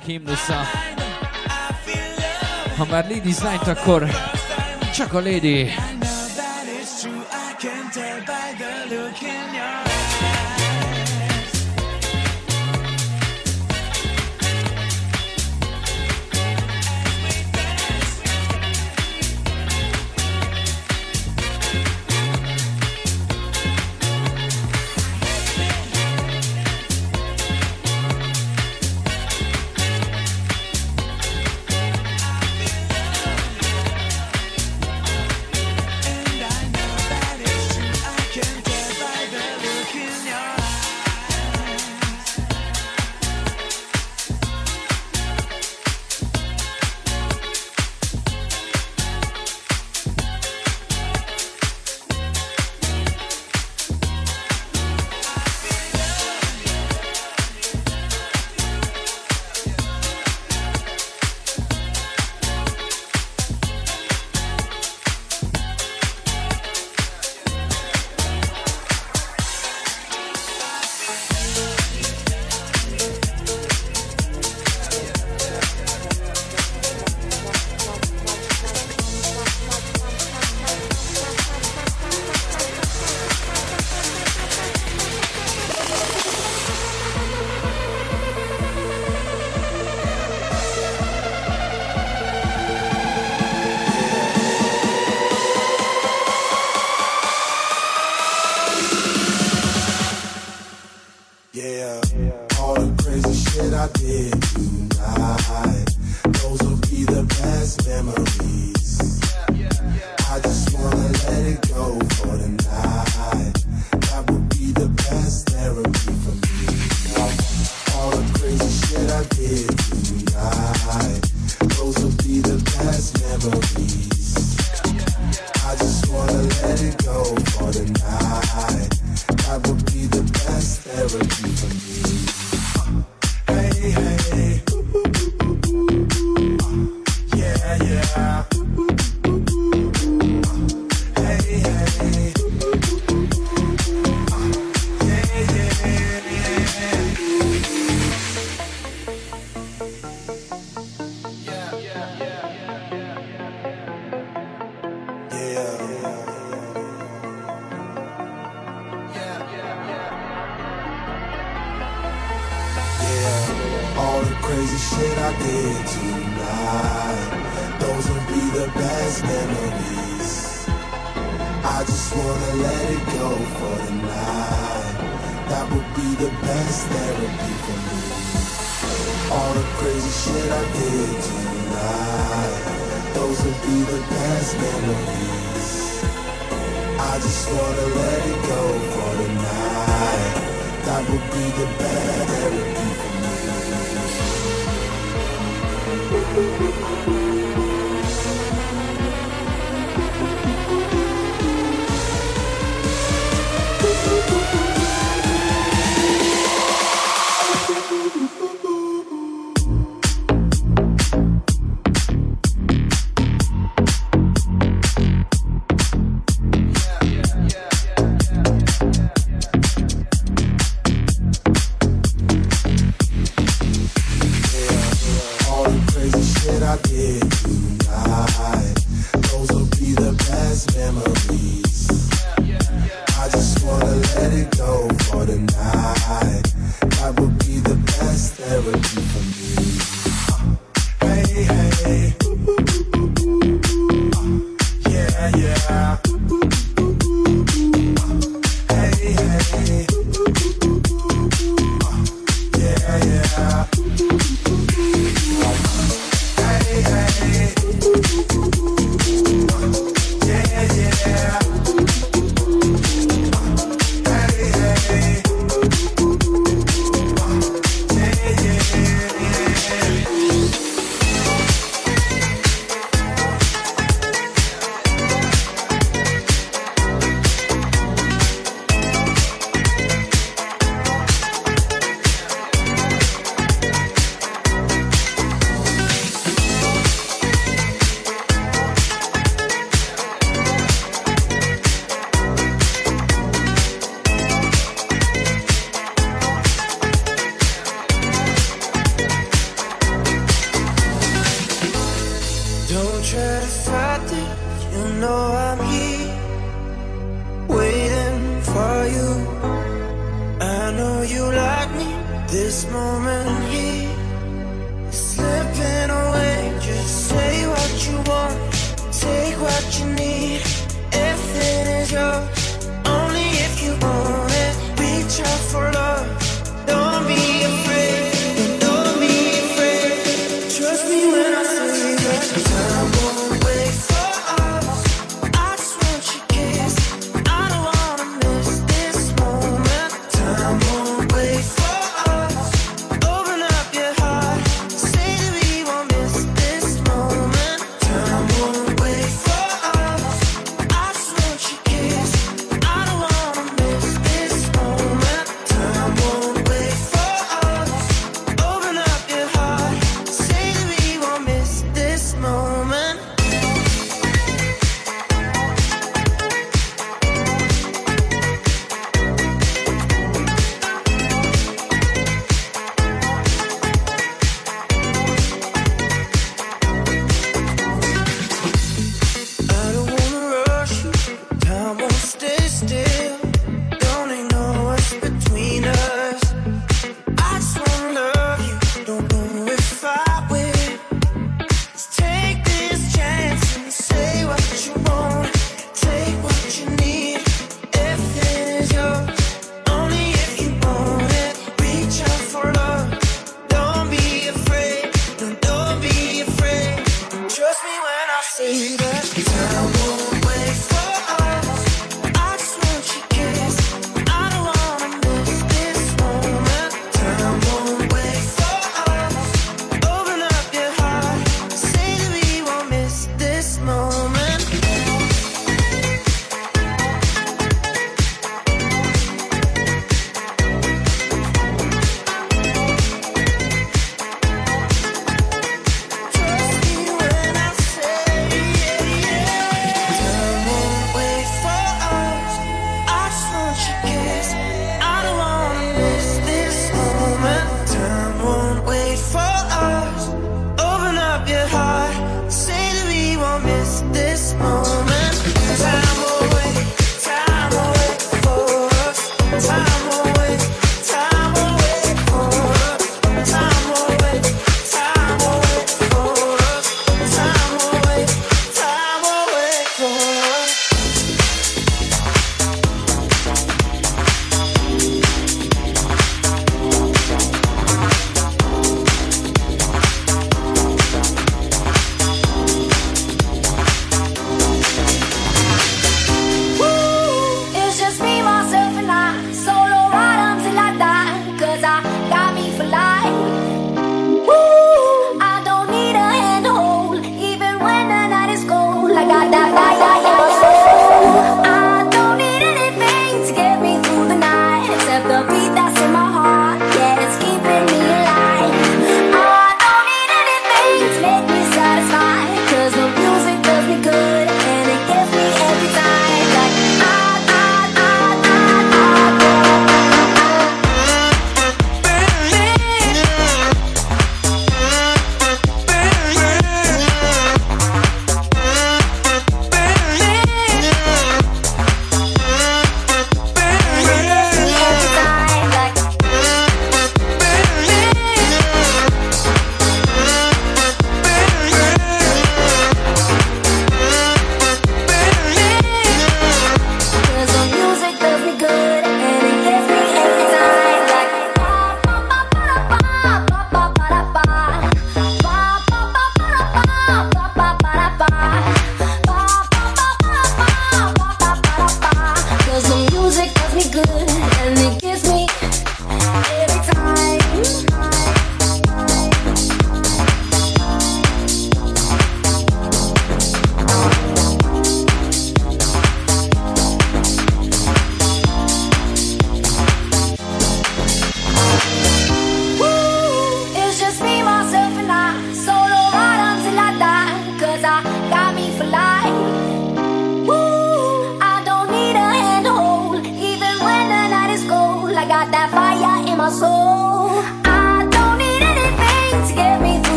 egyik himnusza. Ha már Ladies Night, akkor csak a Lady.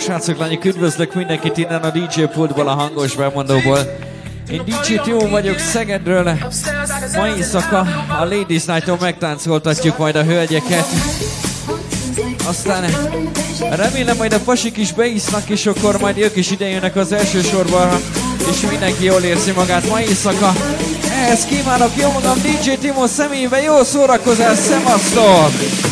Sziasztok, srácok, lányok, üdvözlök mindenkit innen a DJ pultból, a hangos bemondóból. Én DJ Timo vagyok Szegedről. Ma éjszaka a Ladies Night-on megtáncoltatjuk majd a hölgyeket. Aztán remélem majd a pasik is beisznak, és akkor majd ők is idejönnek az első sorban, és mindenki jól érzi magát ma éjszaka. Ehhez kívánok jó magam DJ Timo személyébe, jó szórakozás, szemasztok!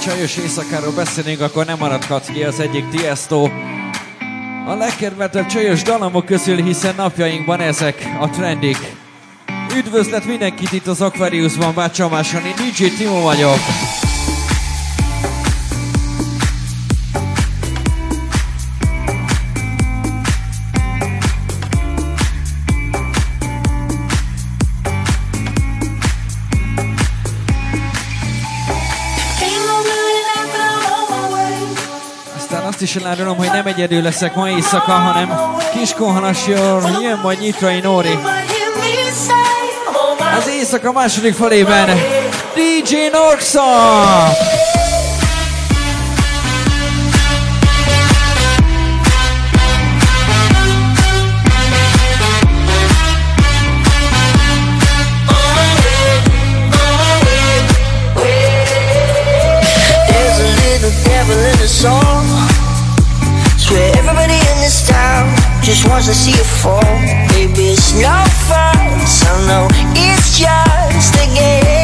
Csajos éjszakáról beszélünk, akkor nem maradhat ki az egyik Tiesto. A legkedveltebb csajos dalamok közül, hiszen napjainkban ezek a trendik. Üdvözlet mindenkit itt az Aquariusban, Bácsamáson, én DJ Timo vagyok. Is elárulom, hogy nem egyedül leszek ma éjszaka, hanem Kiskohanas jön, majd Nyitrai Nóri. Az éjszaka második felében DJ Norxa! Song. Just wants to see it fall. Maybe it's no fun, so no, it's just a game.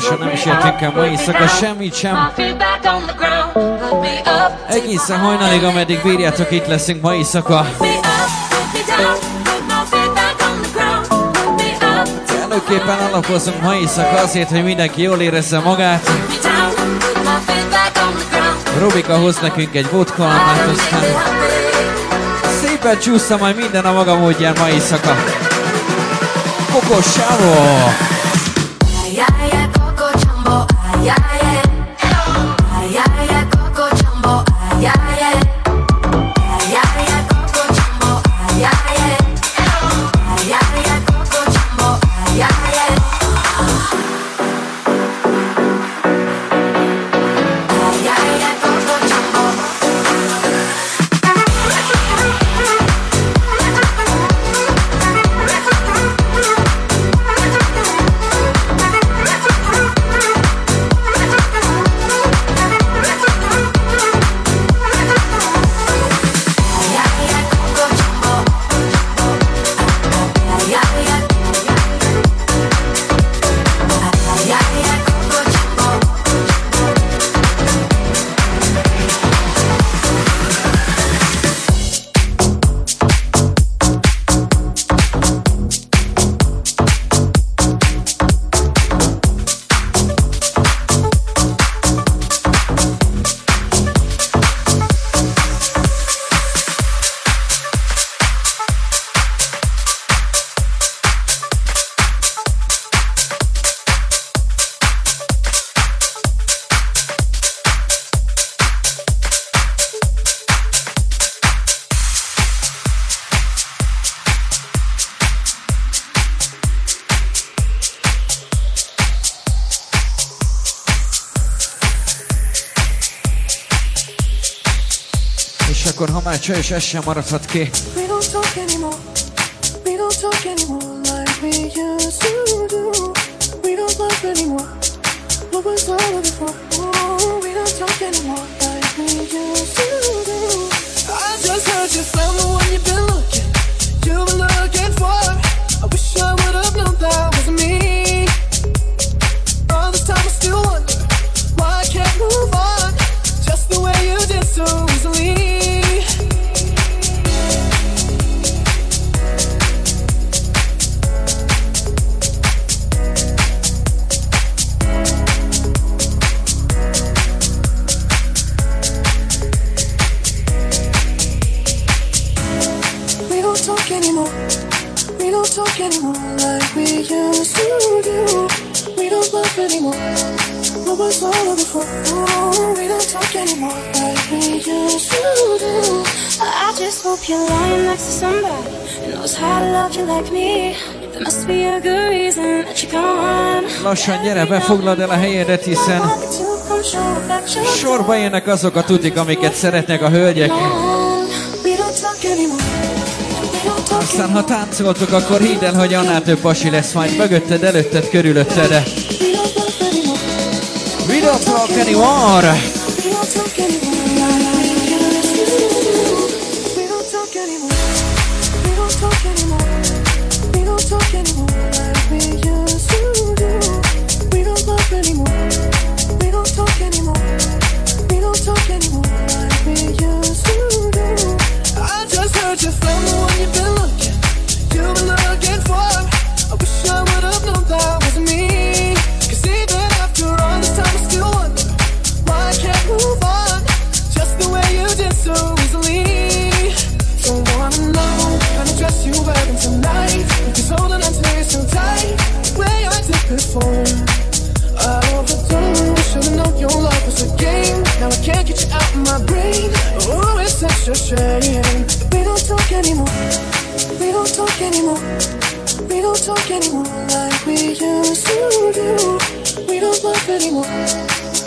sem, nem is ért nekem mai éjszaka semmit sem. Egészen hajnalig, ameddig bírjátok, itt leszünk mai éjszaka. Kellőképpen alapozunk mai éjszaka azért, hogy mindenki jól érezze magát. Robika hoz nekünk egy vodka, annát aztán szépen csúszta majd minden a maga módján mai éjszaka. Kokos sávó! Yeah, yeah. yeah. a cső és essen maradhat. lassan gyere, befoglad el a helyedet, hiszen sorba jönnek azok a tudik, amiket szeretnek a hölgyek. Aztán, ha táncoltok, akkor hidd el, hogy annál több pasi lesz majd mögötted, előtted, körülötted. We don't talk anymore. talk anymore.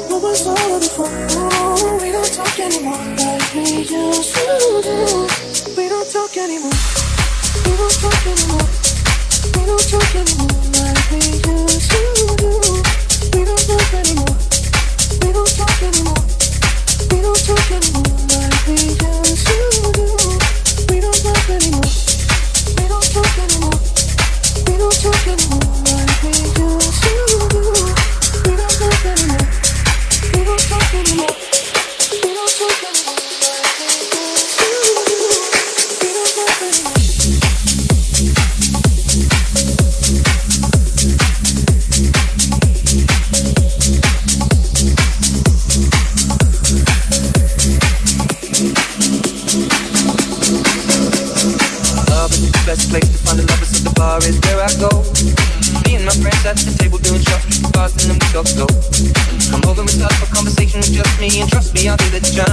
What was all of before? Oh, we don't talk anymore like we used to do. We don't talk anymore. We don't talk anymore. We don't talk anymore like we used to do. We don't talk anymore. We don't talk anymore. We don't talk anymore like we used to do. We don't talk anymore. We don't talk anymore. We don't talk anymore like we used to. flow. Come over and start a conversation with just me, and trust me, I'll do the job.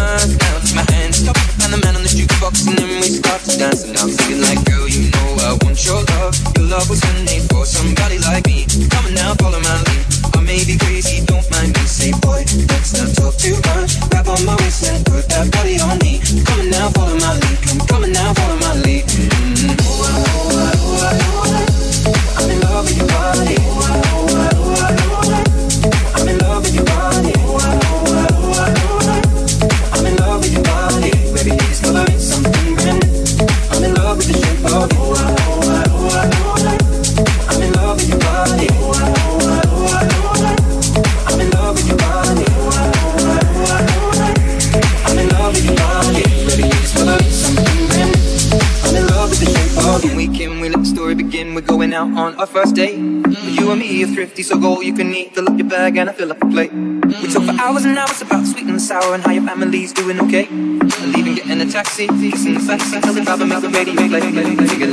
bag and I fill up a plate. We talk for hours and hours about sweet and sour and how your family's doing okay. I'm leaving, getting a taxi, kissing the facts, telling Bob about the radio play. Take a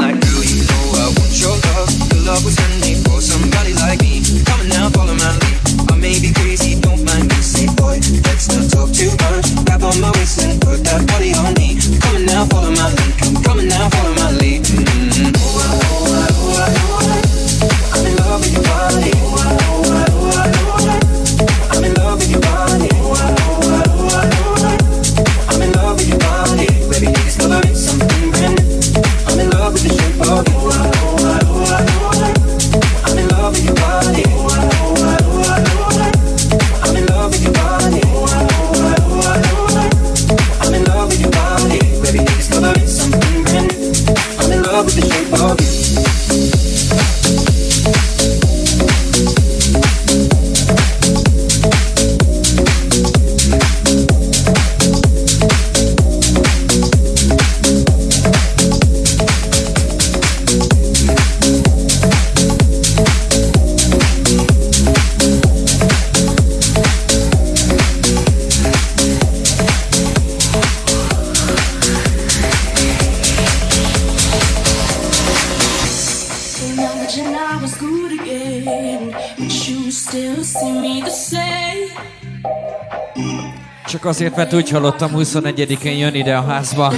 azért, mert úgy hallottam, 21-én jön ide a házba.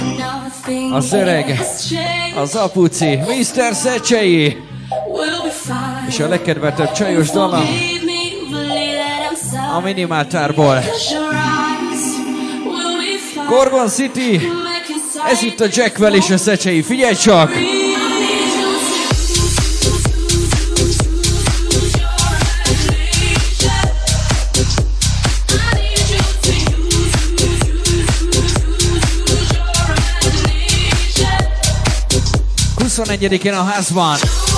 Az öreg, az apuci, Mr. Szecsei, és a legkedveltebb csajos dalam a minimáltárból. Gorgon City, ez itt a Jackwell és a Szecsei, figyelj csak! 21-én a házban.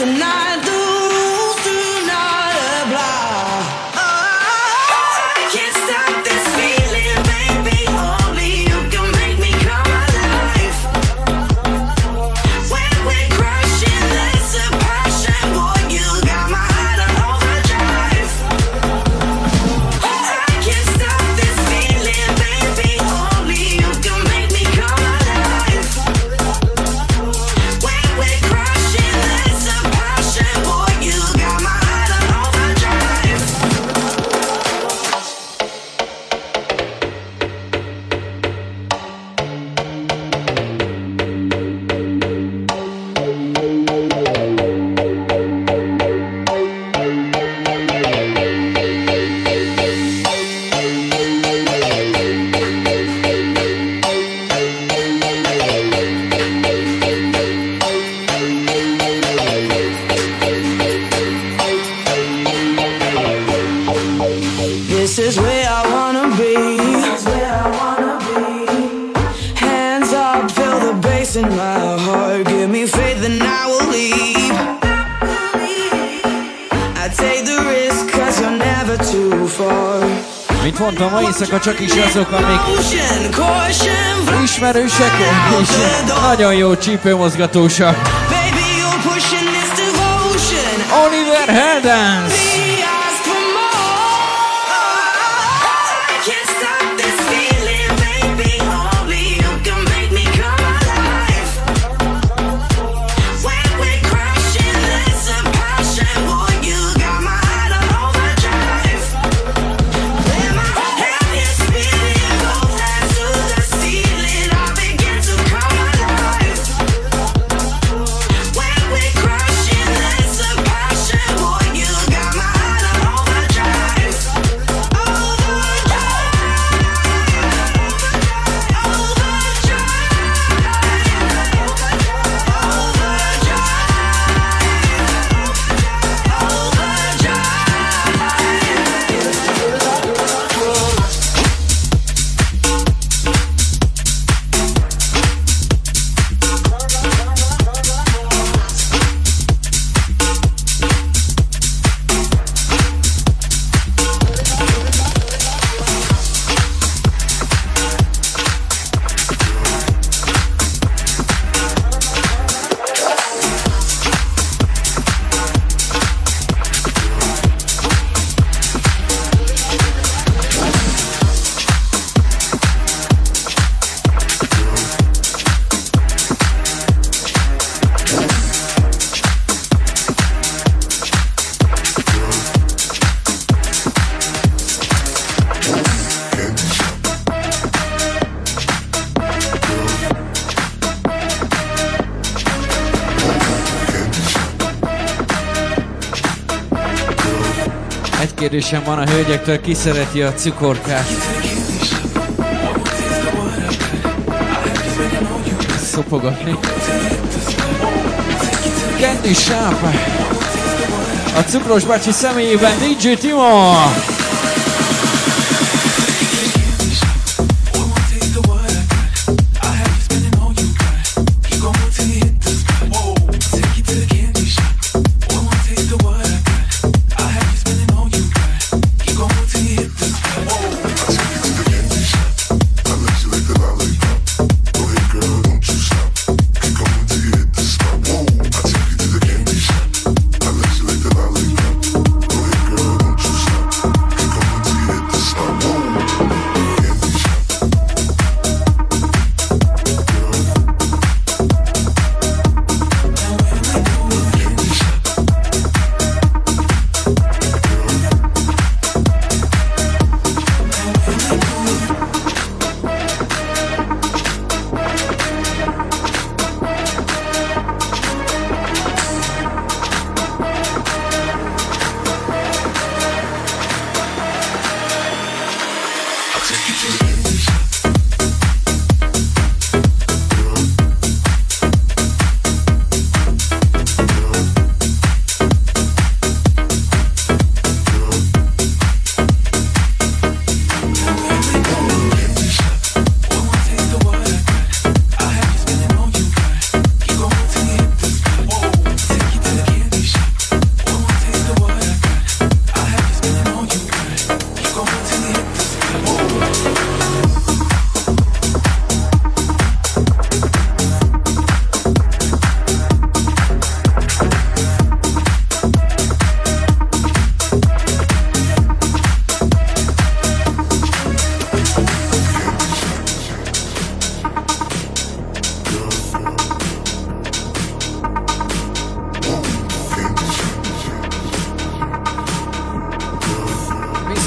Tonight. Éjszaka csak is azok, amik ismerősek és nagyon jó csípőmozgatósak. Oliver Heldens! Egy kérdésem van a hölgyektől, ki szereti a cukorkát? Szopogatni. Candy Shop. A cukros bácsi személyében DJ Timo.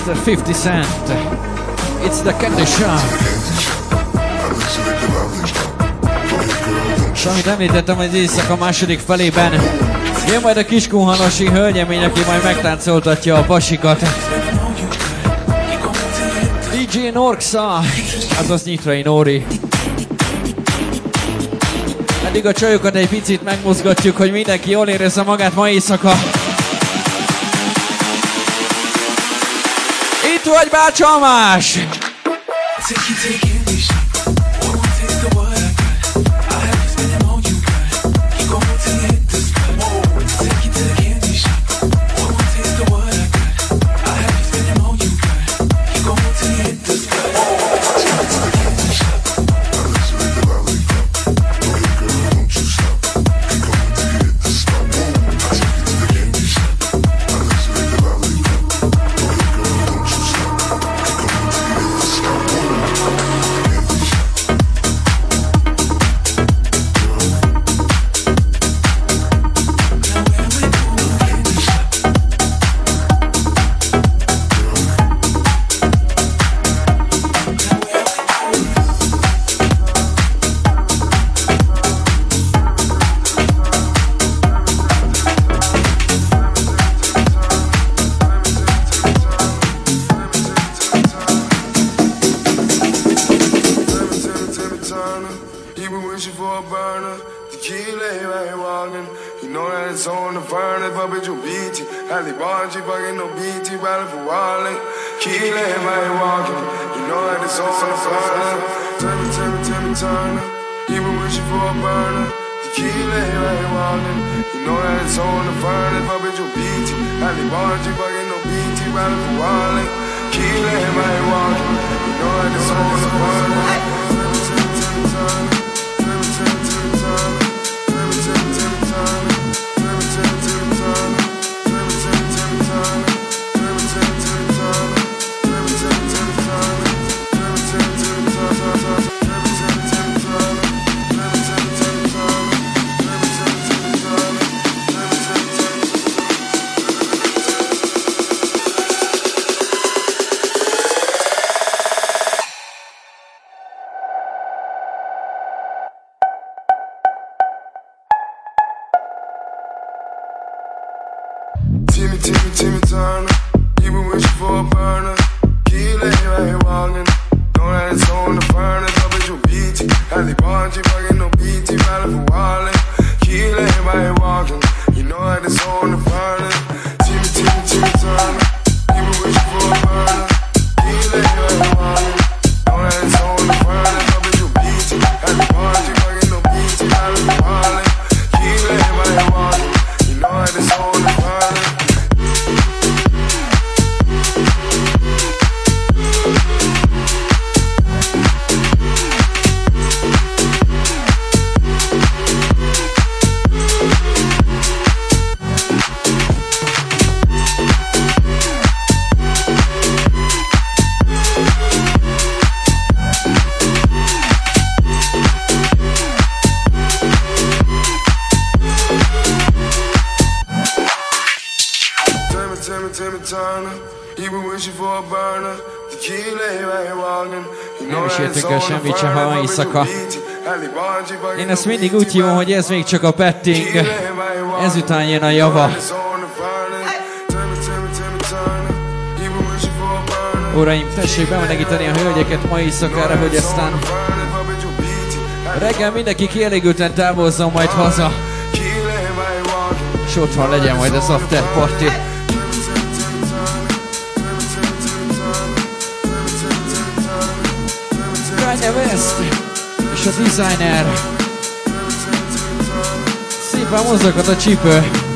Mr. 50 Cent. It's the Candy Shop. És amit említettem, az éjszaka második felében jön majd a kiskunhanosi hölgyemény, aki majd megtáncoltatja a pasikat. DJ Norxa, azaz Nyitrai Nóri. Eddig a csajokat egy picit megmozgatjuk, hogy mindenki jól érezze magát ma éjszaka. Vagy bácsamás! Lehet, mindig úgy hívom, hogy ez még csak a petting. Ezután jön a java. Uraim, tessék bemelegíteni a hölgyeket mai éjszakára, hogy aztán reggel mindenki kielégülten távozzon majd haza. És otthon legyen majd az after party. Kanye West és a designer famoso Cotto Chip eh.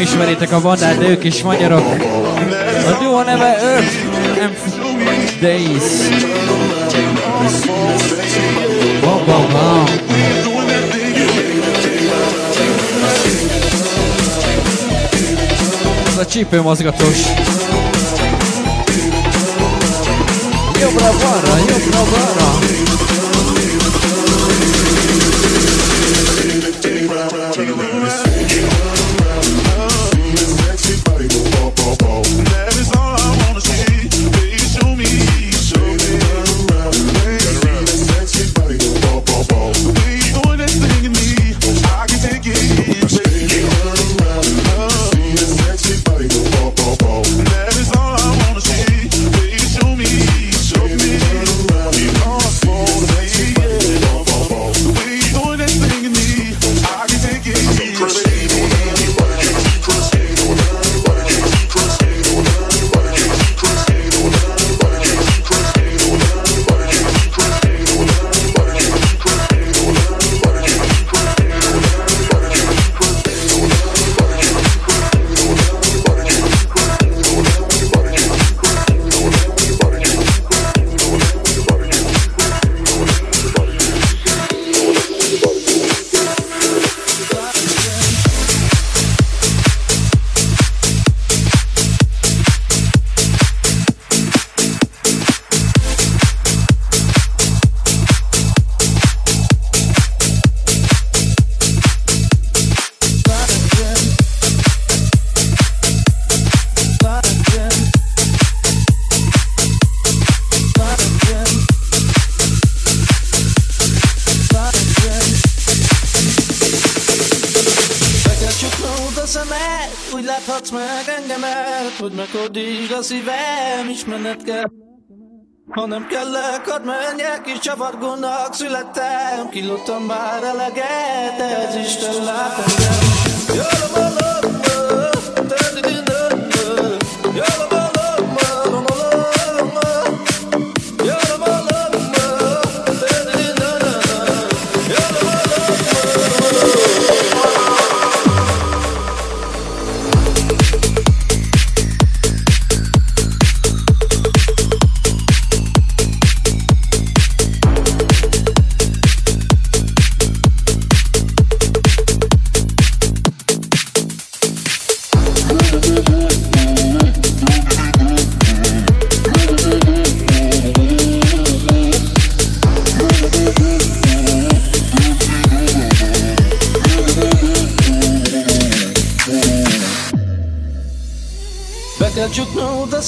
Ismeritek a bandát, de ők is magyarok. A duo neve Earth and Days. Wow, wow, wow. Ez a csípőmozgatós. Jobbra-balra, jobbra-balra. Ismerned kell. Ha nem kellek, hadd menjek, és csavargónak születtem, kilottam már eleget, de ez Isten lát engem.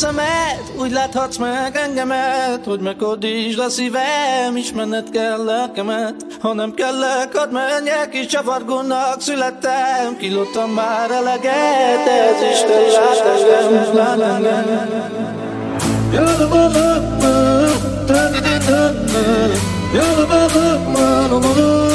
Szemed, úgy láthatsz meg engemet, hogy meghódítsd a szívem, ismerned kell lelkemet. Ha nem kellek, hadd menjek, és csavargónak születtem, kilottam már eleget, de ez Isten lát engem, lát engem. Be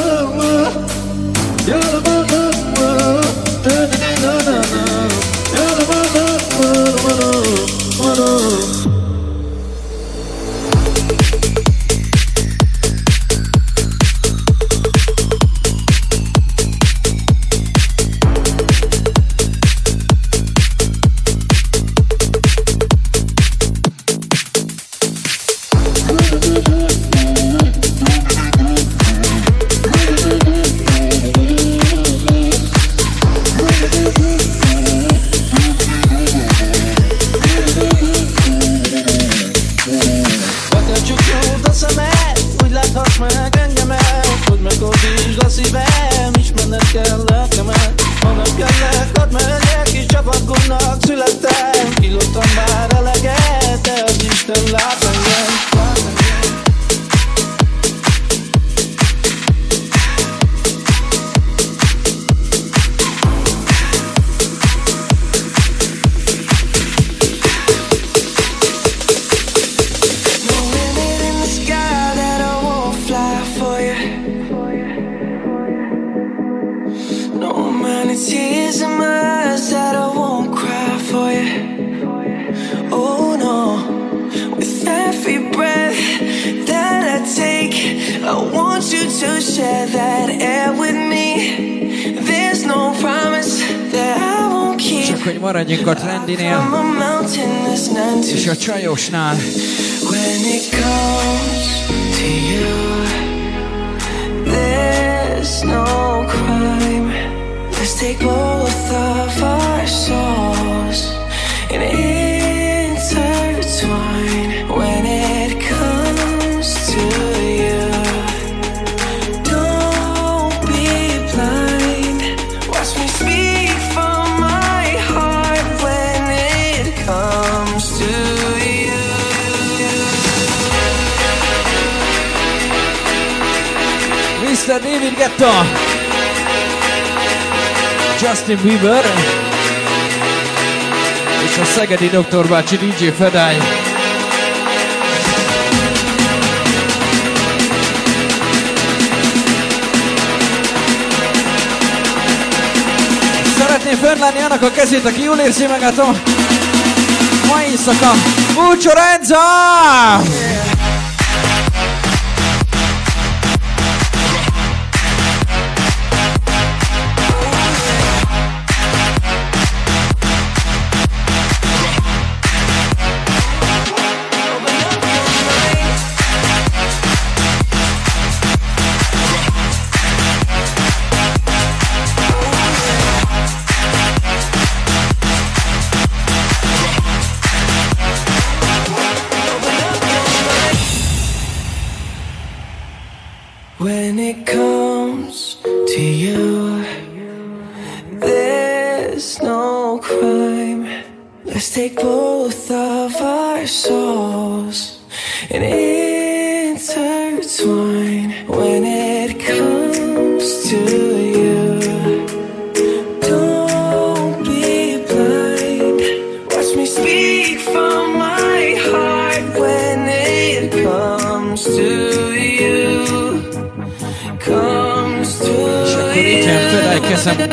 Dr. Bácsi, DJ Fedály. Szeretném fönlenni annak a kezét, aki jól érzi magát a mai éjszaka. Búcsú Renza! Yeah.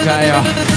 加油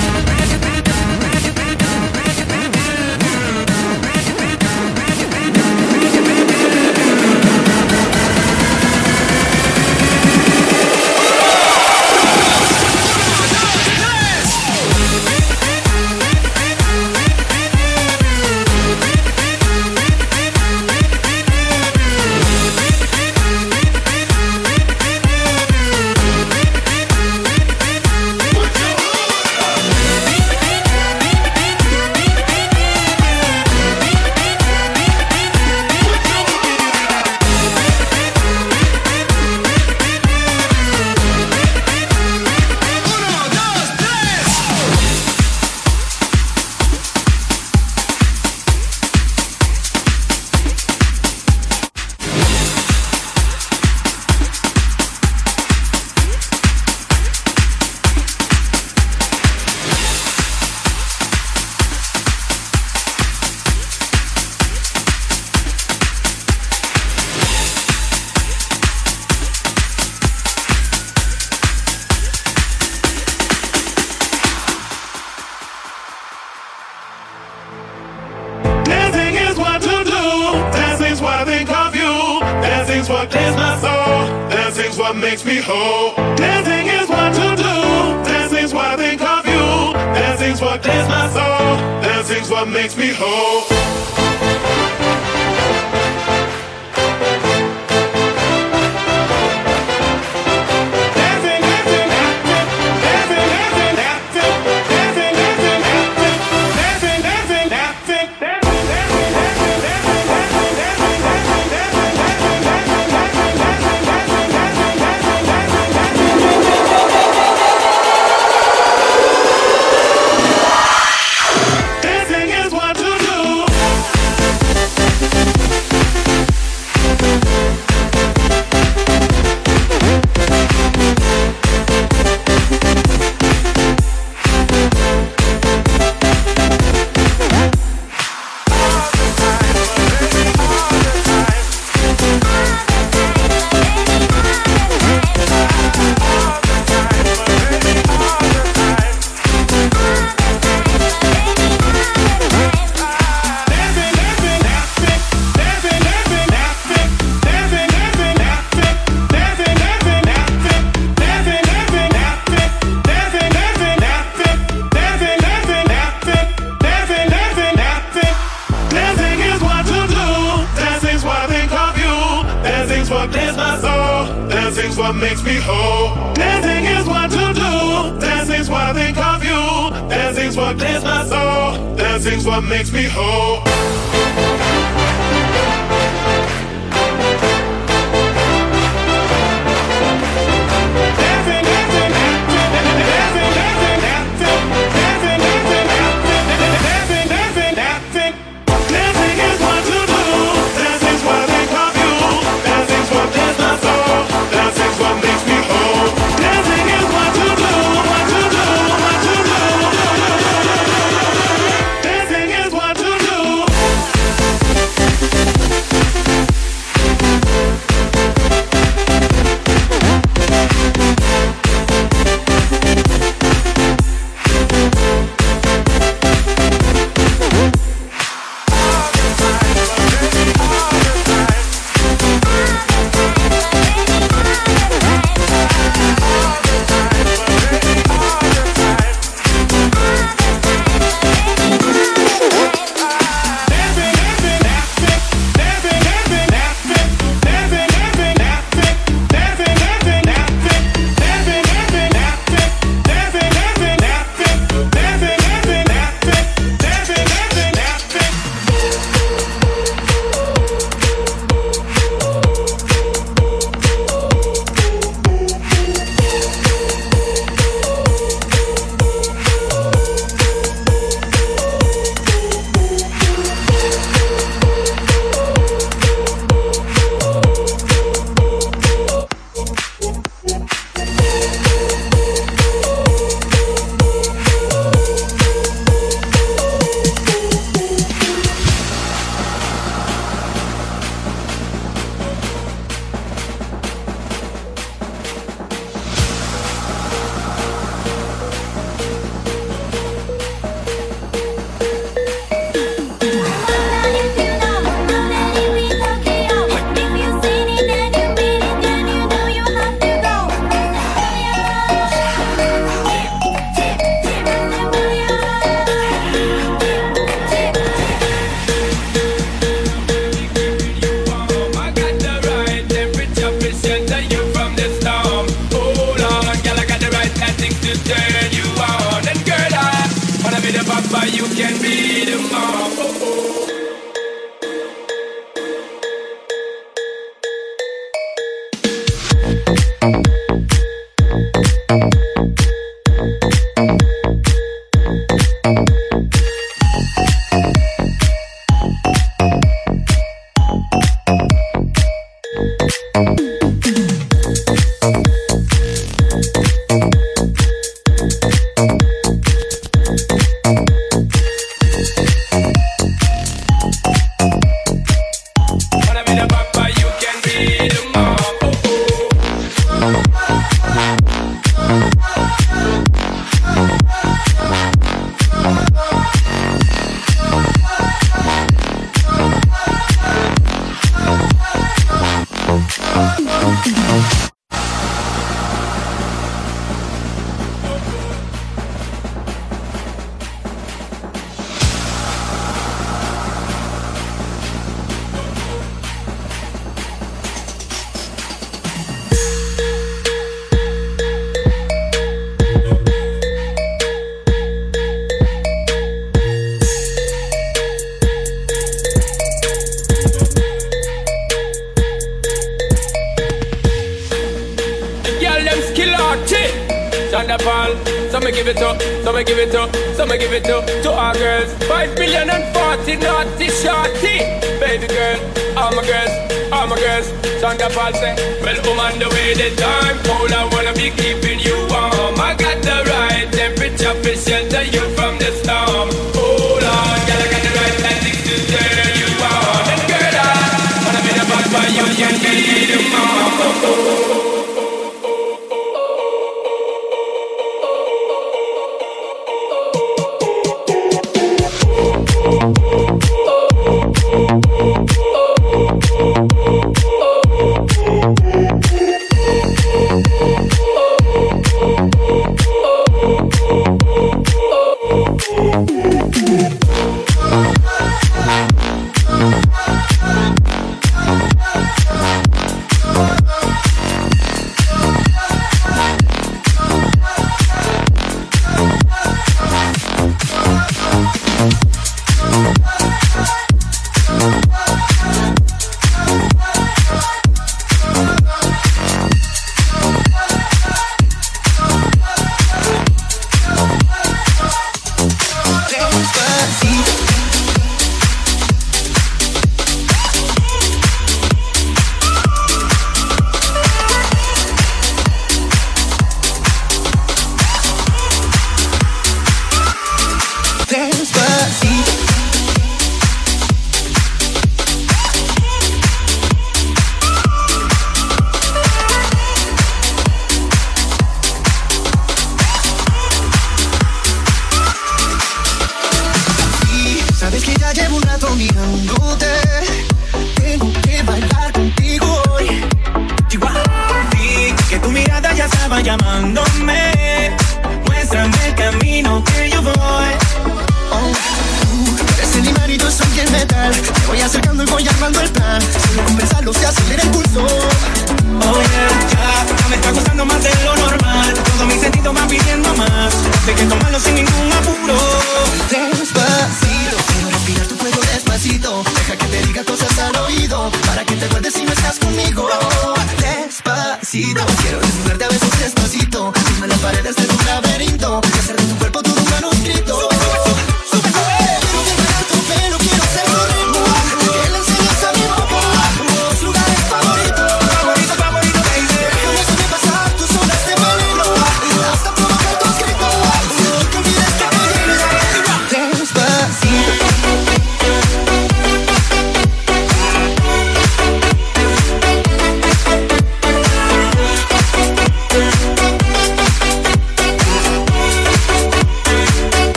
I'm a girl, Sandra False. Well, I'm on the way, the time cold. I wanna be keeping you warm. I got the right temperature to shelter you from the storm.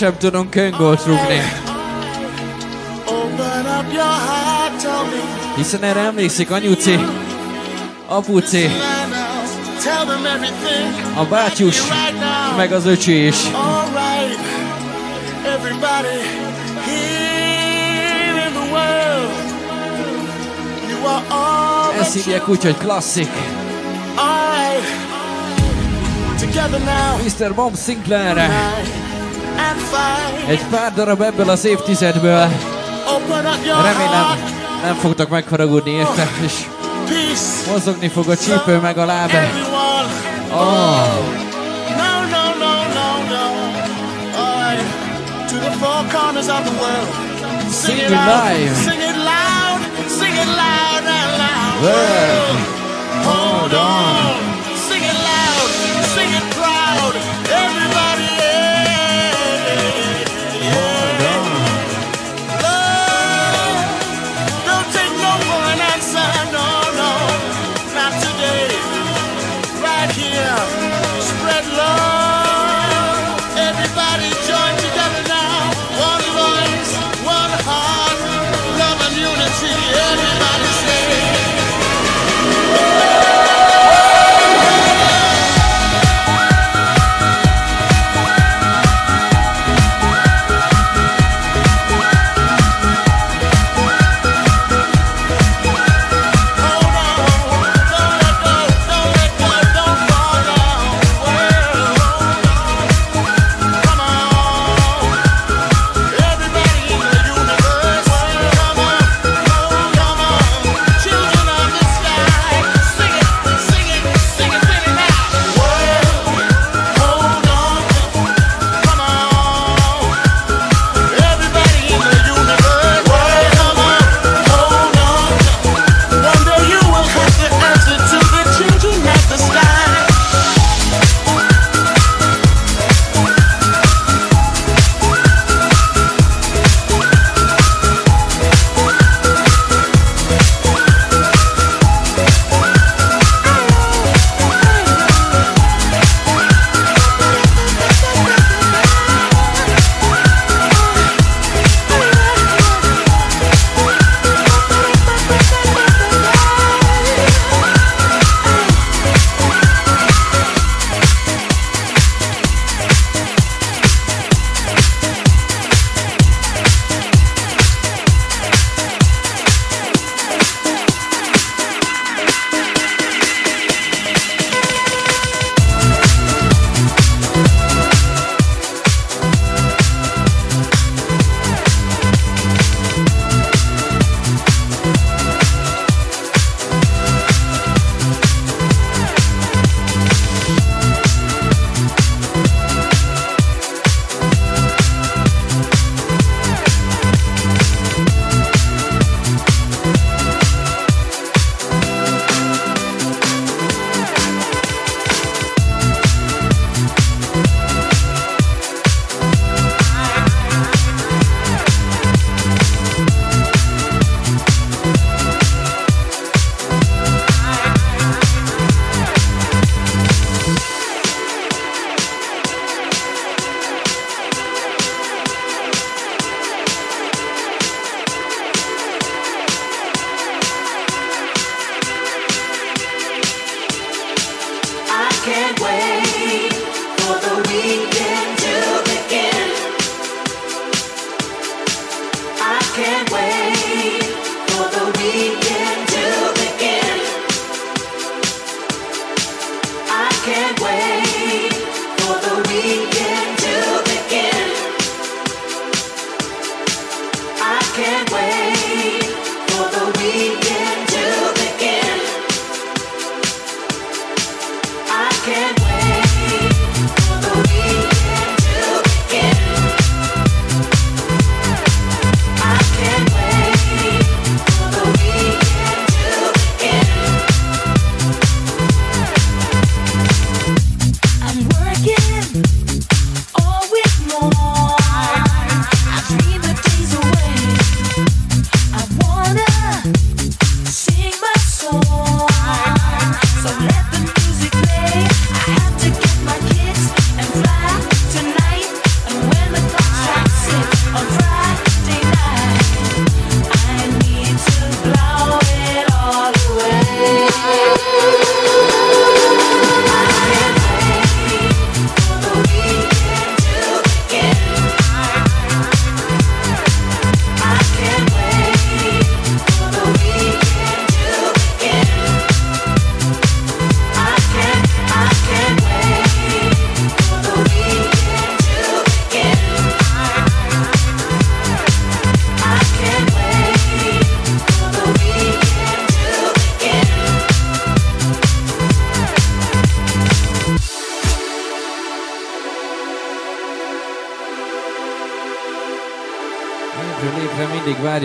sem tudunk öngolt rúgni. Hiszen erre emlékszik anyuci, apuci, a bátyus, meg az öcsi is. Ezt hívják úgy, hogy klasszik. Mr. Bob Sinclair. Egy pár darab ebből az évtizedből. Remélem nem fogtok megharagudni érte, és mozogni fog a csípő meg a láb. Oh. Sing it live. Sing it loud. Sing it loud and loud. Well, hold on.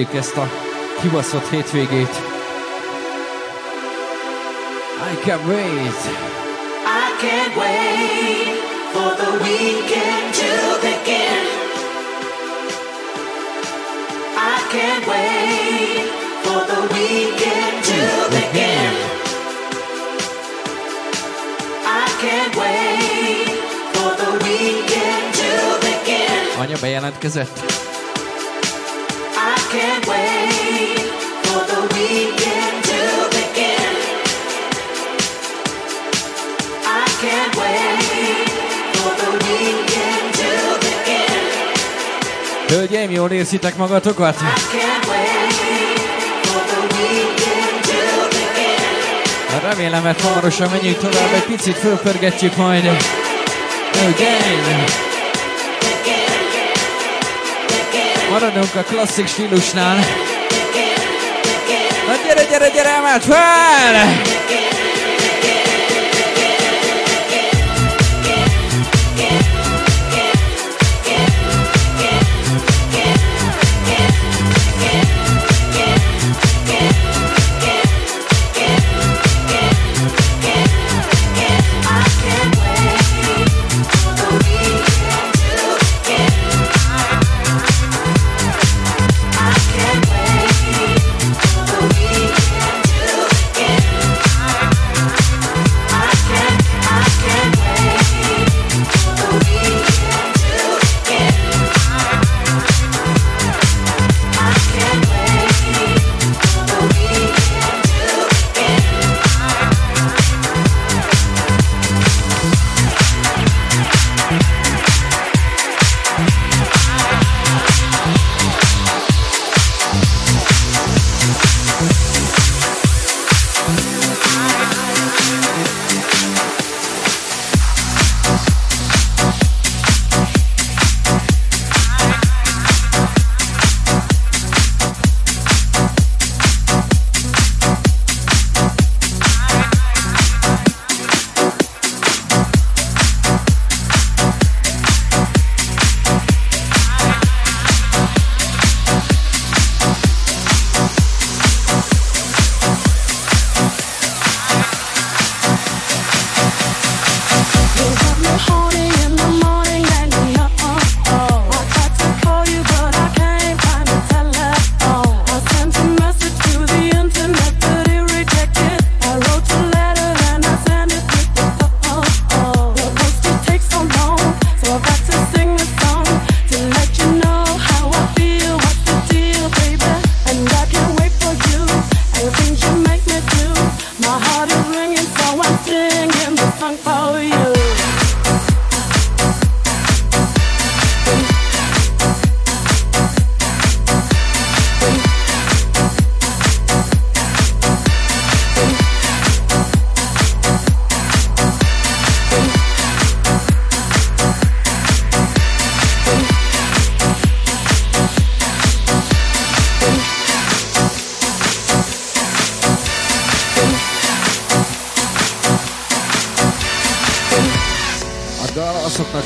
Várjuk ezt a kibaszott hétvégét. I can't wait. I can't wait for the weekend to begin. I can't wait for the weekend to begin. I can't wait for the weekend to begin. Anya bejelentkezett. Jól érzitek magatokat? Remélem, mert hamarosan menjünk tovább, egy picit fölpörgetjük majd. Hölgyeim! Maradunk a klasszik stílusnál. Na gyere, gyere, gyere, emelt fel!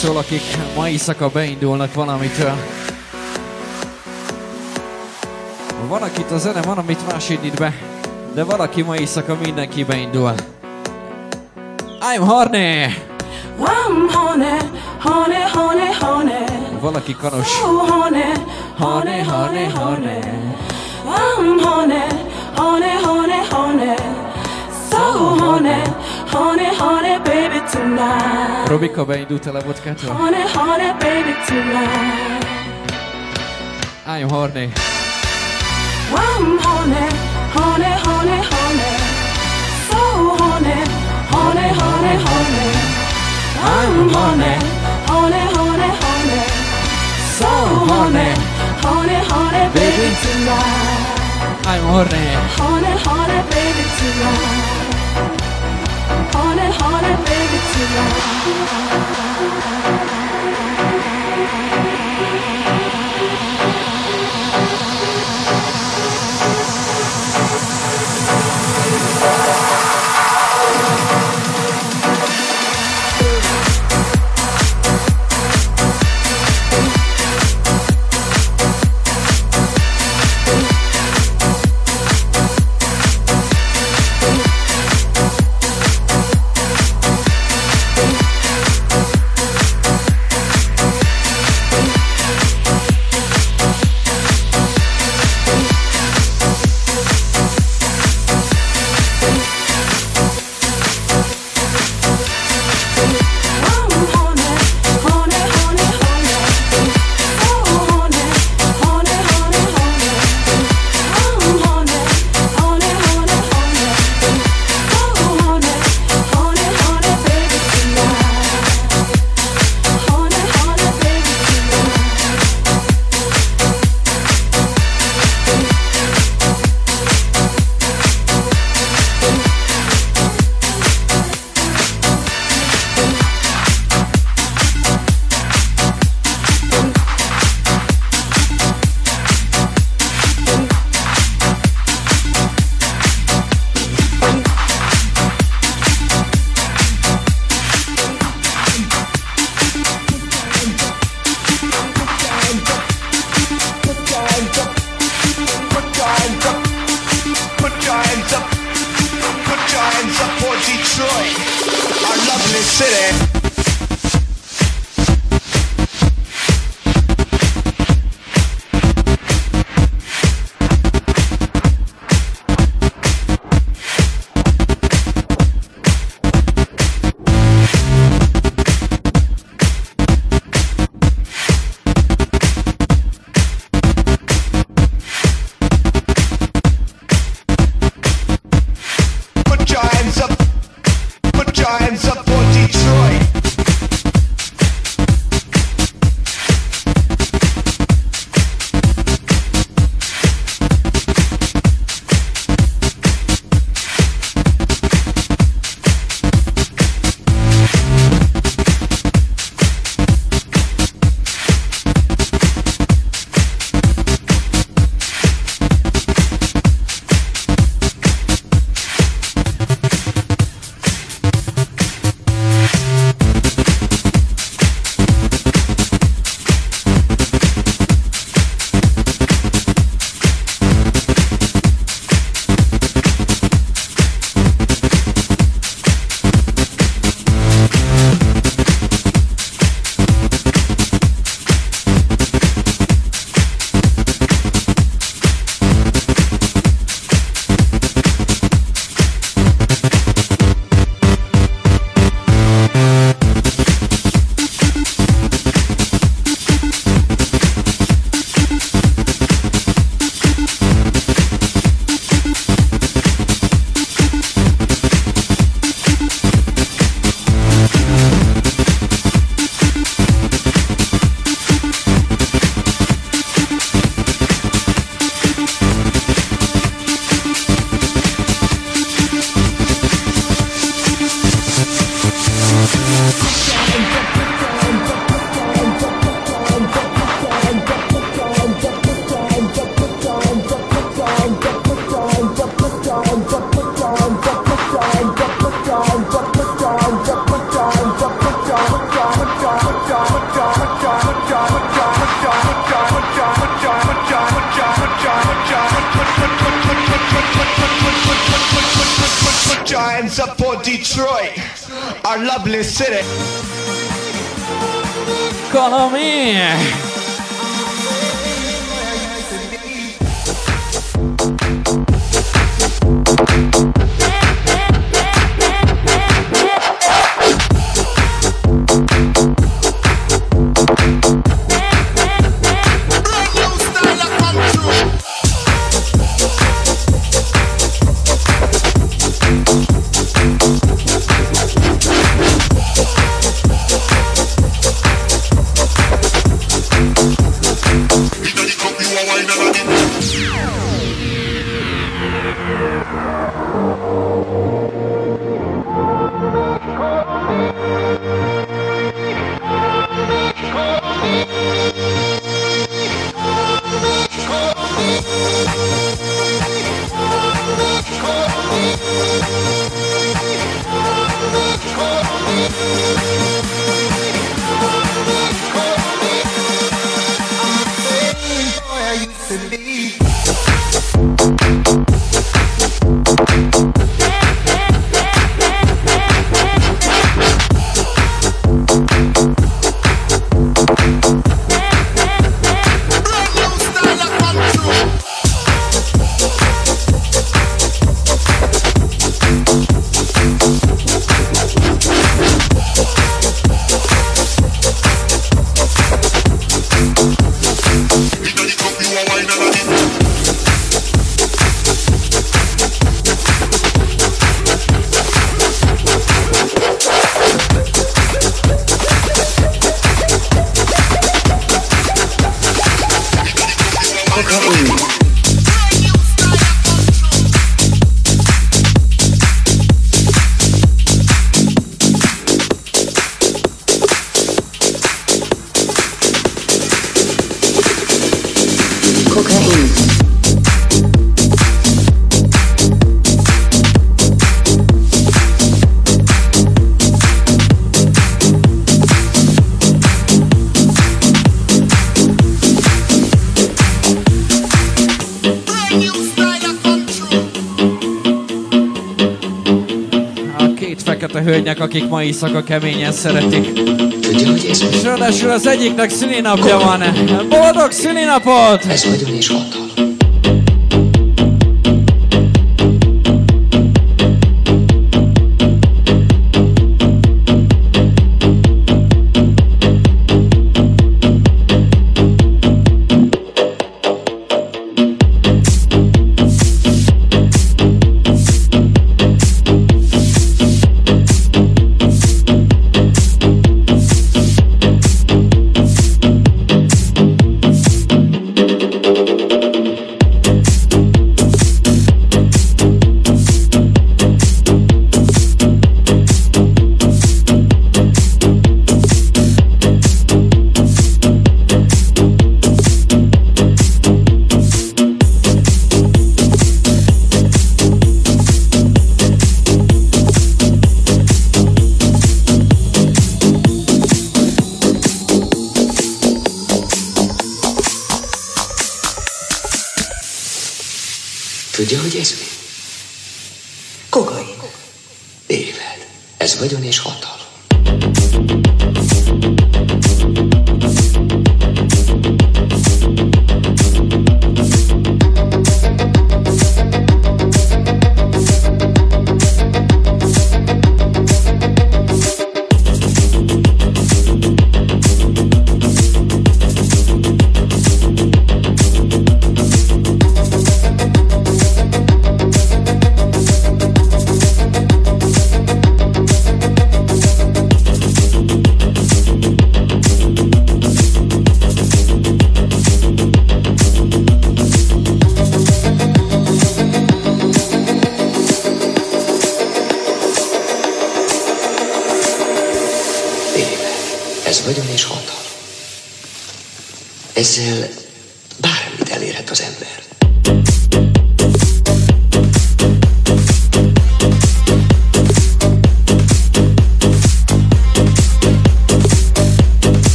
Szól, akik ma éjszaka beindulnak valamitől. Van, akit a zene, van, amit más indít be, de valaki ma éjszaka mindenki beindul. I'm horny! I'm horny, horny, horny, horny. Valaki kanos. Horny, horny, horny, horny. I'm horny, horny, horny, horny. So horny, horny, horny, baby Horny, horny, baby tonight. I'm horny. I'm horny, horny, horny, horny. So horny, horny, horny, horny. I'm horny, horny, horny, horny. So horny, horny, horny, baby tonight. I'm horny. Horny, horny, baby tonight. Horny, horny, Economia. Hölgynek, akik ma éjszaka keményen szeretik. Tudja, hogy ez És ráadásul az egyiknek szülinapja van. Boldog szülinapot! Ez vagyon és hatalom.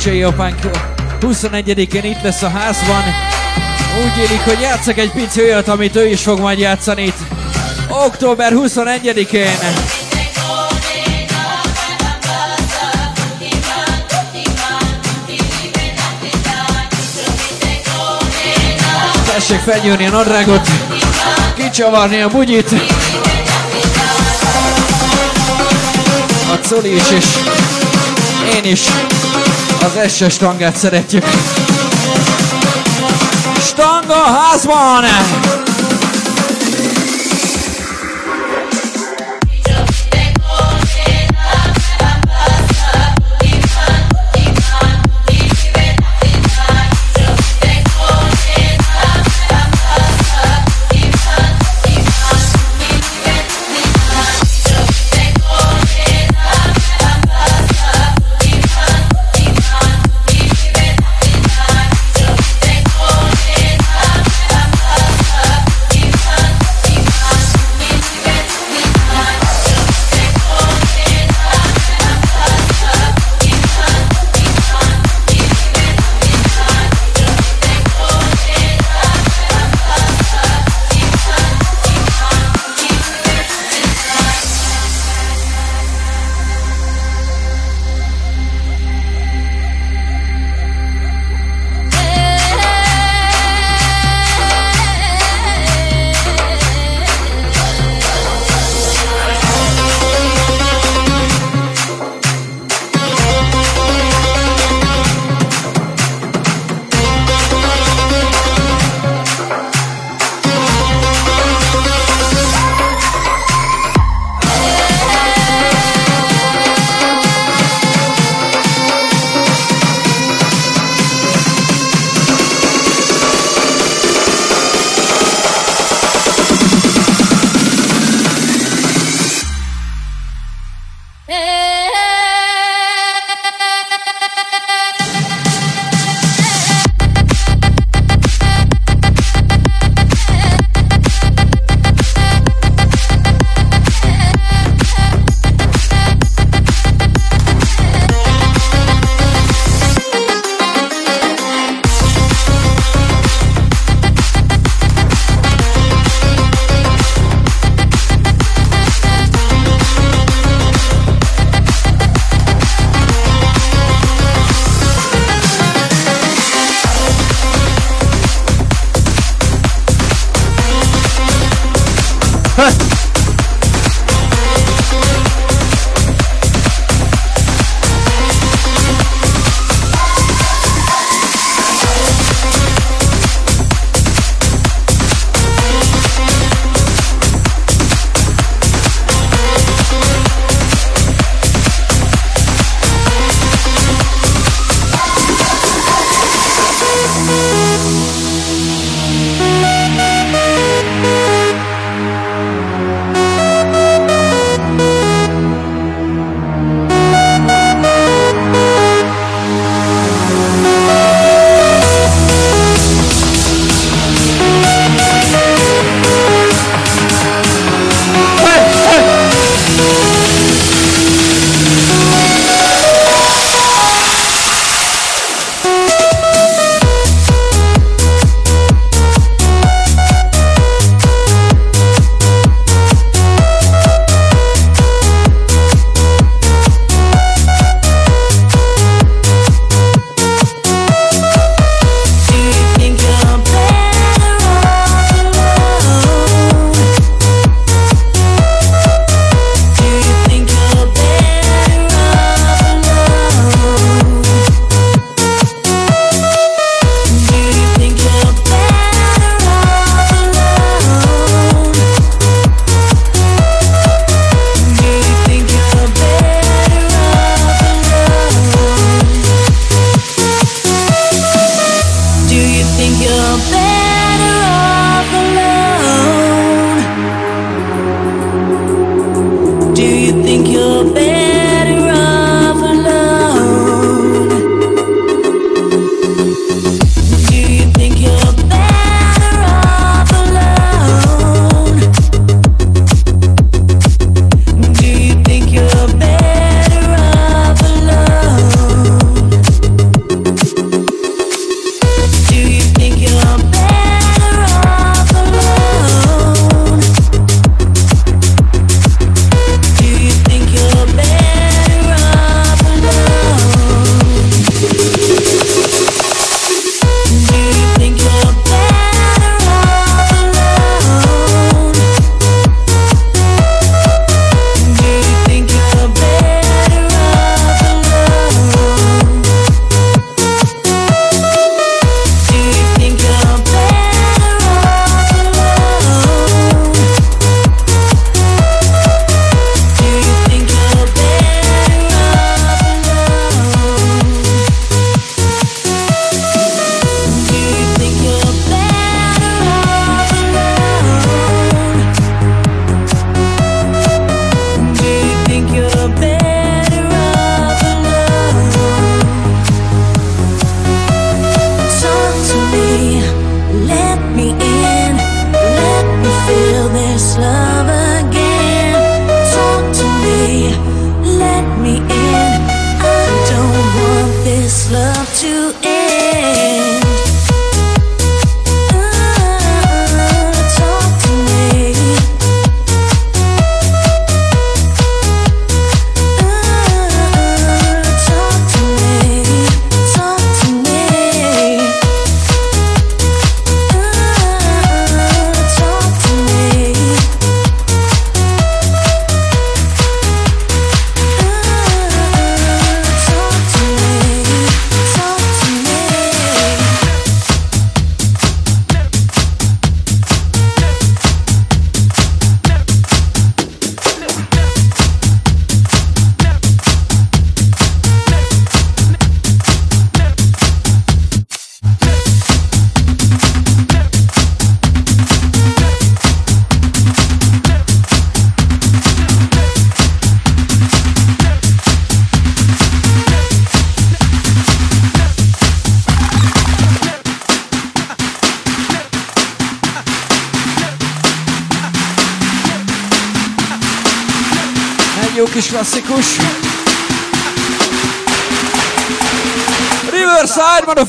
Szecsei apánk 21-én itt lesz a házban, úgy élik, hogy játszak egy pici olyat, amit ő is fog majd játszani itt. Október 21-én. Tessék felgyúrni a nadrágot, kicsavarni a bugyit. A Coli is, és én is az SS stangát szeretjük. Stanga házban!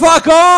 vaca!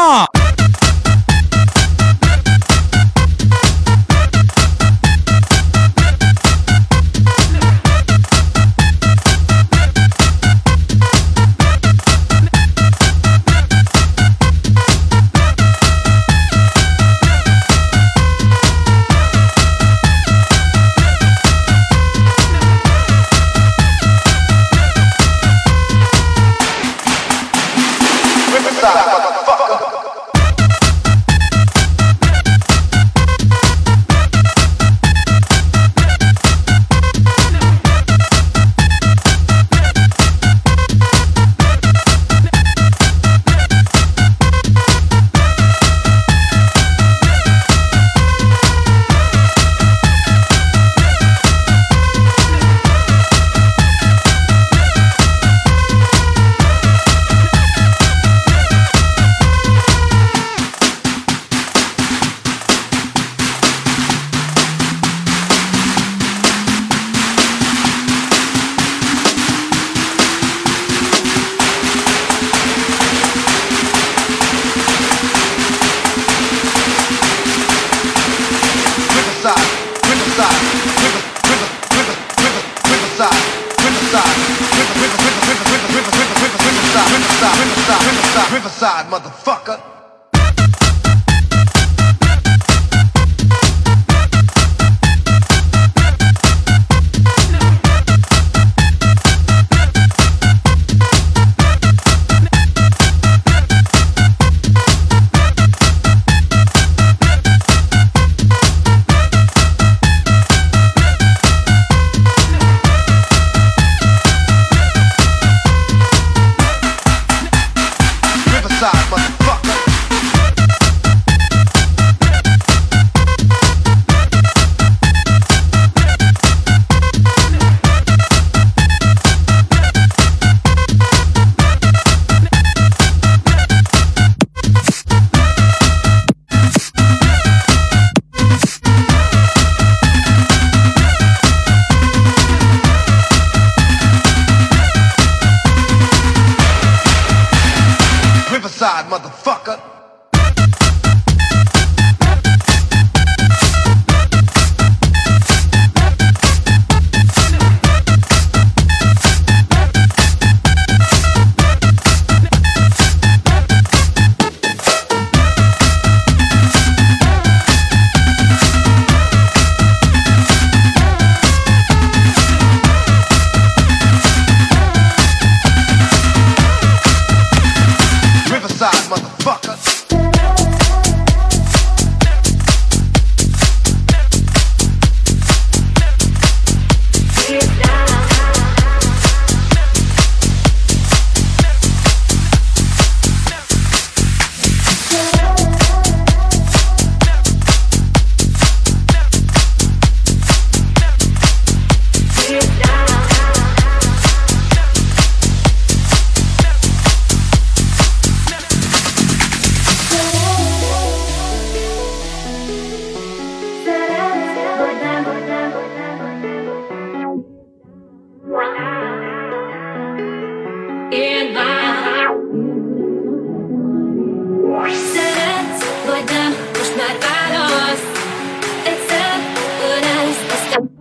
én már. Vagy nem, most már válasz. Egyszer ölelsz, aztán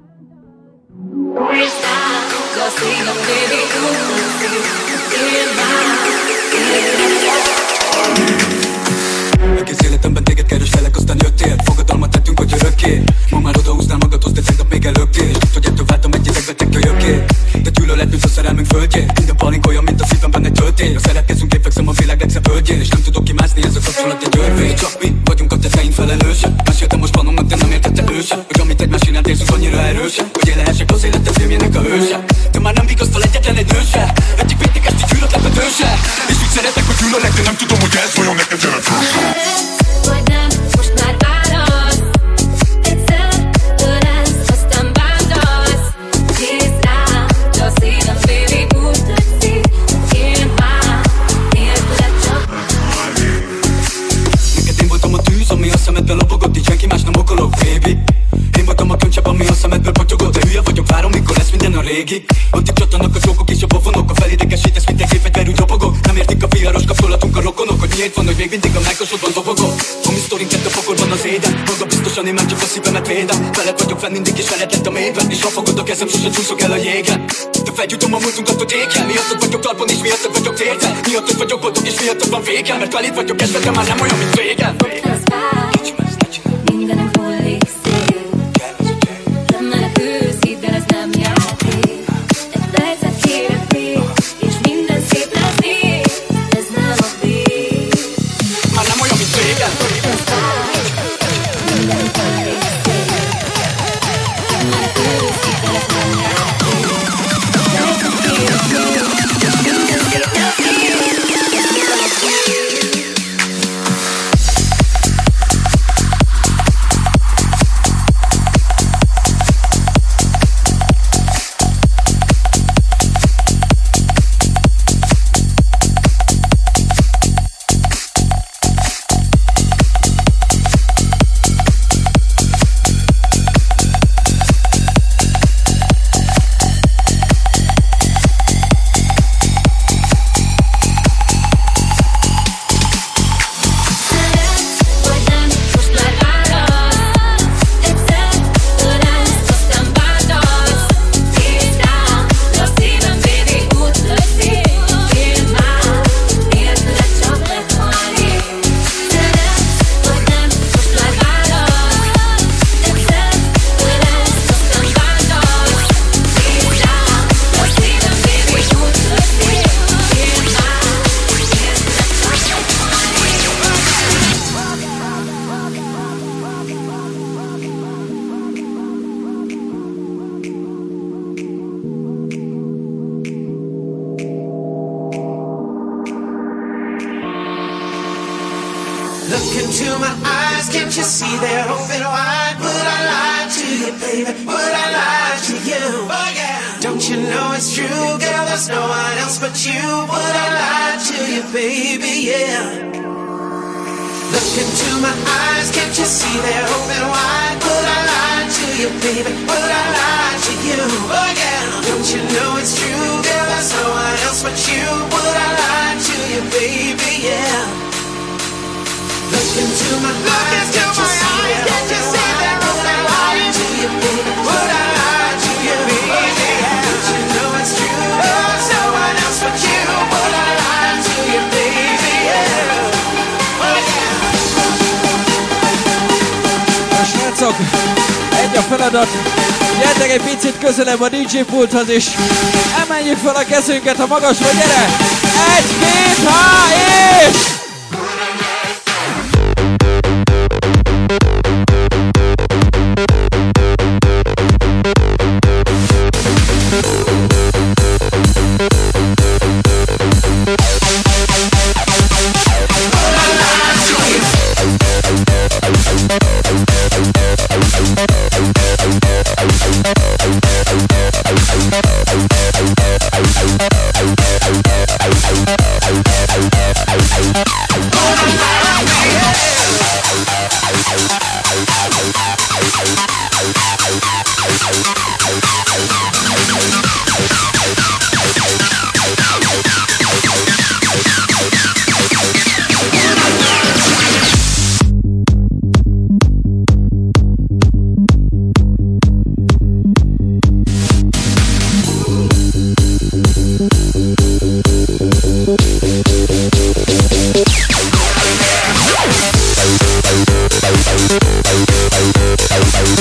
Újtál, kaszíg a baby, én már. Egész életemben téged kereselek, aztán jöttél. Fogadalmat tettünk, hogy örökké. Ma már odahúznál magadhoz, de tegnap még előttél Hogy ettől váltam egy idegbe, Leletünk a szerelmünk földjén Minden palink olyan, mint a szívemben egy töltény A szerepkezünk képfekszem a világ legszebb hölgyén És nem tudok kimászni, ez a kapcsolat egy örvény. Csak mi vagyunk a teteink felelőse Meséltem most panomnak, de nem értette őse. Hogy amit egymás iránt érzünk annyira erőse Hogy én lehessek az életem filmjének a hőse. De már nem vigasztal egyetlen egy nőse. Egyik védnek ezt a gyűlölet lepetőse És úgy szeretek, hogy gyűlölek, de nem tudom, hogy ez vajon nekem miért van, hogy még mindig a melkasodban dobogok. Homi sztorinkett a pokolban az éden. Maga biztosan én már csak a szívemet védem. Veled vagyok fenn mindig is veled lett a mélyben És ha fogod a kezem, sose csúszok el a jégen. De felgyújtom a múltunkat, hogy éken Miattad vagyok talpon és miattad vagyok térten Miattad vagyok boldog és miattad van végem Mert veled vagyok de már nem olyan, mint régen. Mindenem hullik kezünket a magasba, gyere!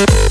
you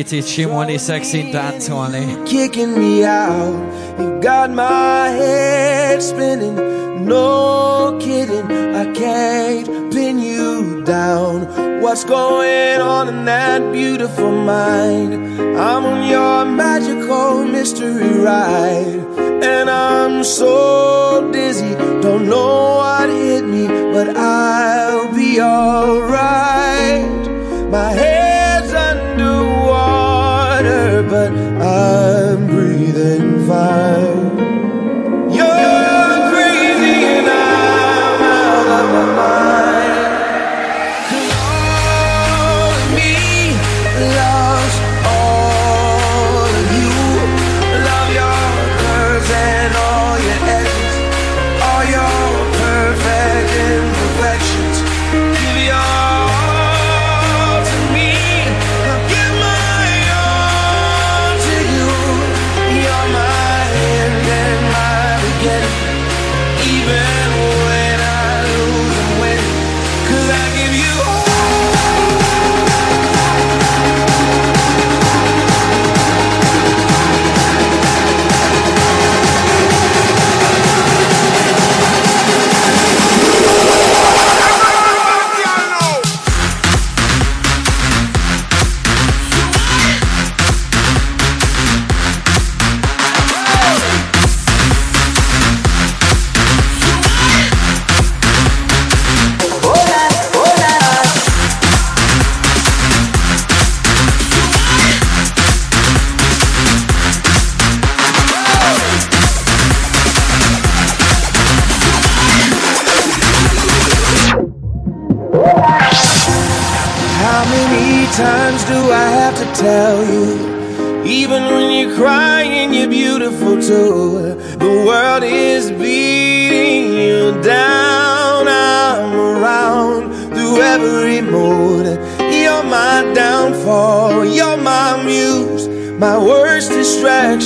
activity Chimone sexy dance. Kicking me out, you got my head spinning. No kidding, I can't pin you down. What's going on in that beautiful mind? I'm on your magical mystery ride, and I'm so dizzy, don't know what hit me, but I'll be alright.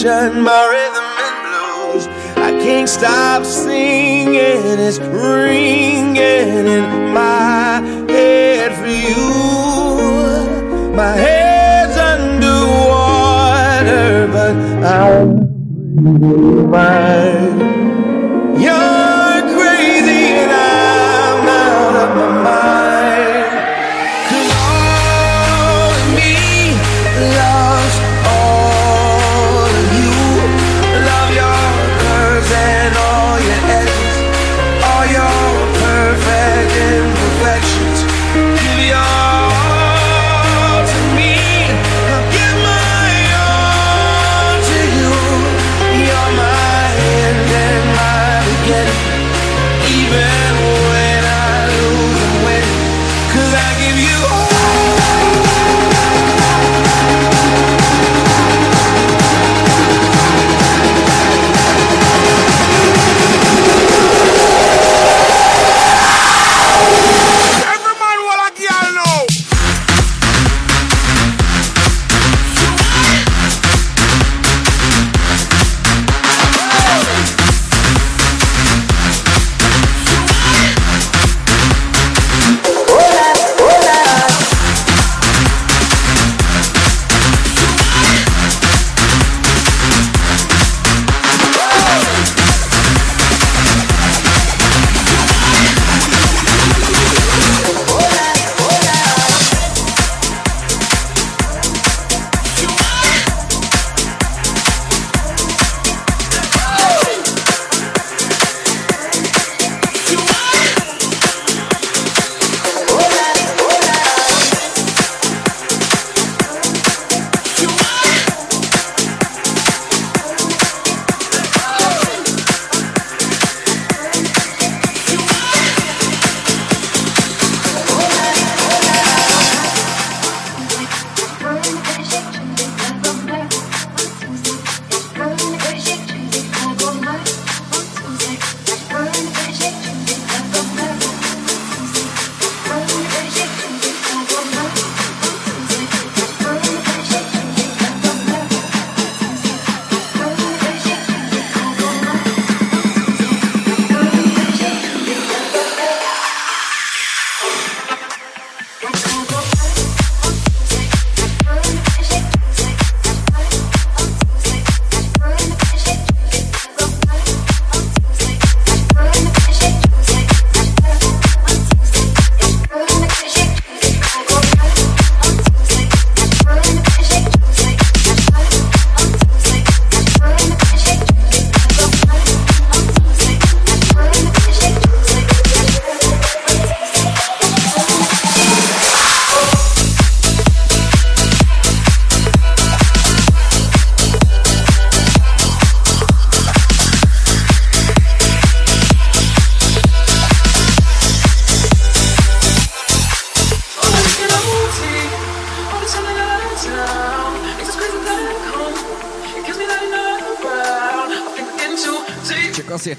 ocean, my rhythm and blues. I can't stop singing, it's ringing in my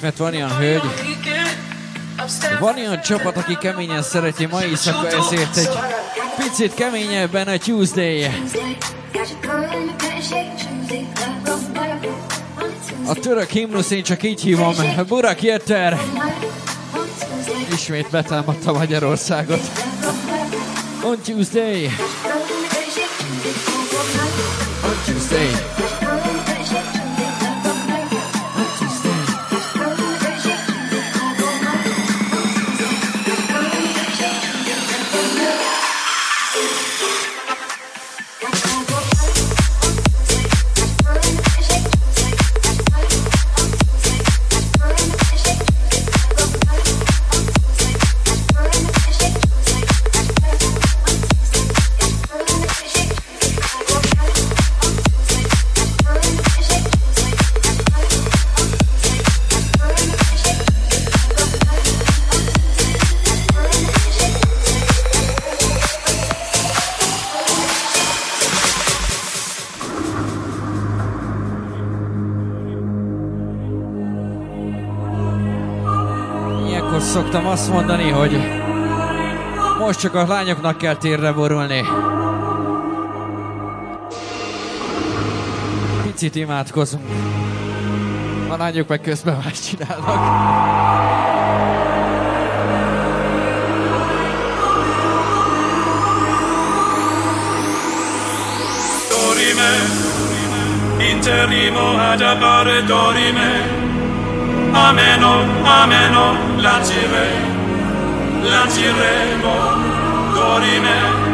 mert van olyan hölgy, van olyan csapat, aki keményen szereti ma éjszaka, ezért egy picit keményebben a Tuesday. A török himnusz én csak így hívom, Burak Jetter. Ismét betámadta Magyarországot. On Tuesday. On Tuesday. Azt mondani, hogy most csak a lányoknak kell térre borulni. Picit imádkozunk. A lányok meg közben más csinálnak. Interrimo ad appare dorime. Ameno, ameno, la giremo, la giremo, Dorime.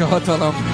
És a hatalom.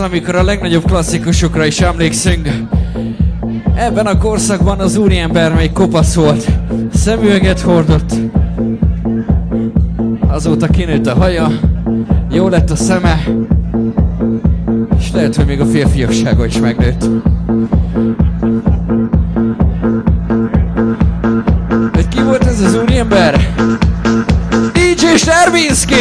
amikor a legnagyobb klasszikusokra is emlékszünk. Ebben a korszakban az úriember még kopasz volt, szemüveget hordott, azóta kinőtt a haja, jó lett a szeme, és lehet, hogy még a férfiassága is megnőtt. Hogy ki volt ez az úriember? DJ Sterbinski!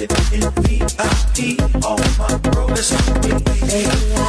Sitting in VIP. All my bros. To me.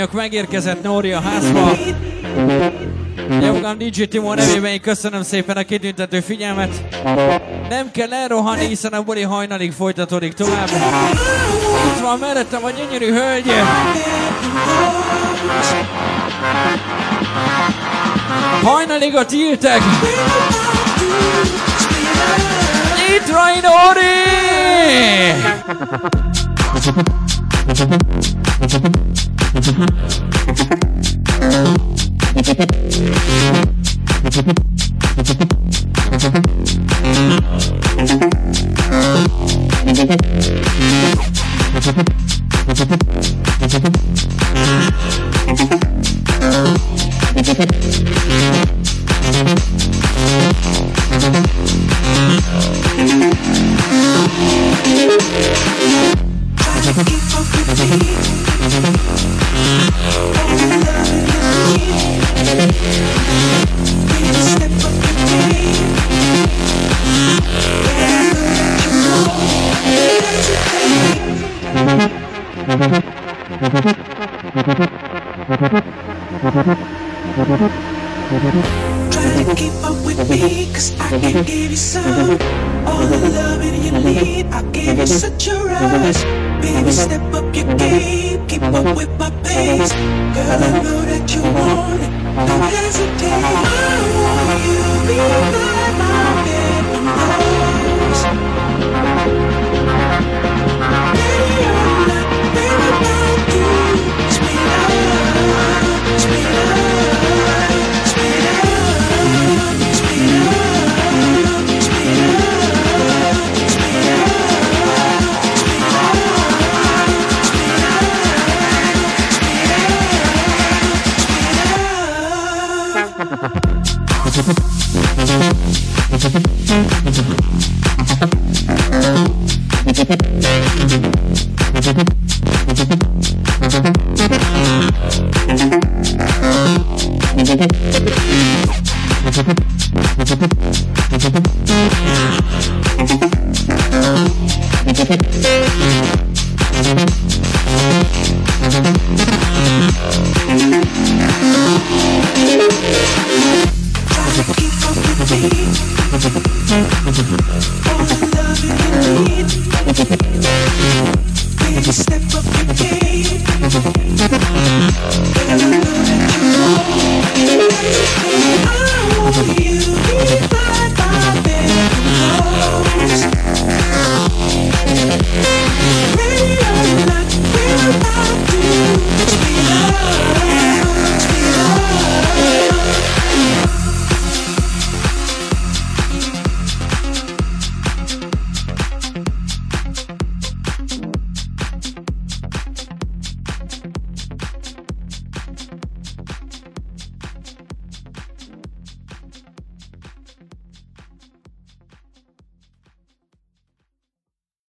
lányok, megérkezett Nóri házba. Jogan DJ Timó nevében én köszönöm szépen a kitüntető figyelmet. Nem kell elrohanni, hiszen a buli hajnalig folytatódik tovább. Itt van mellettem a gyönyörű hölgy. Hajnalig a tiltek. Nyitrai Nóri! Mm-hmm.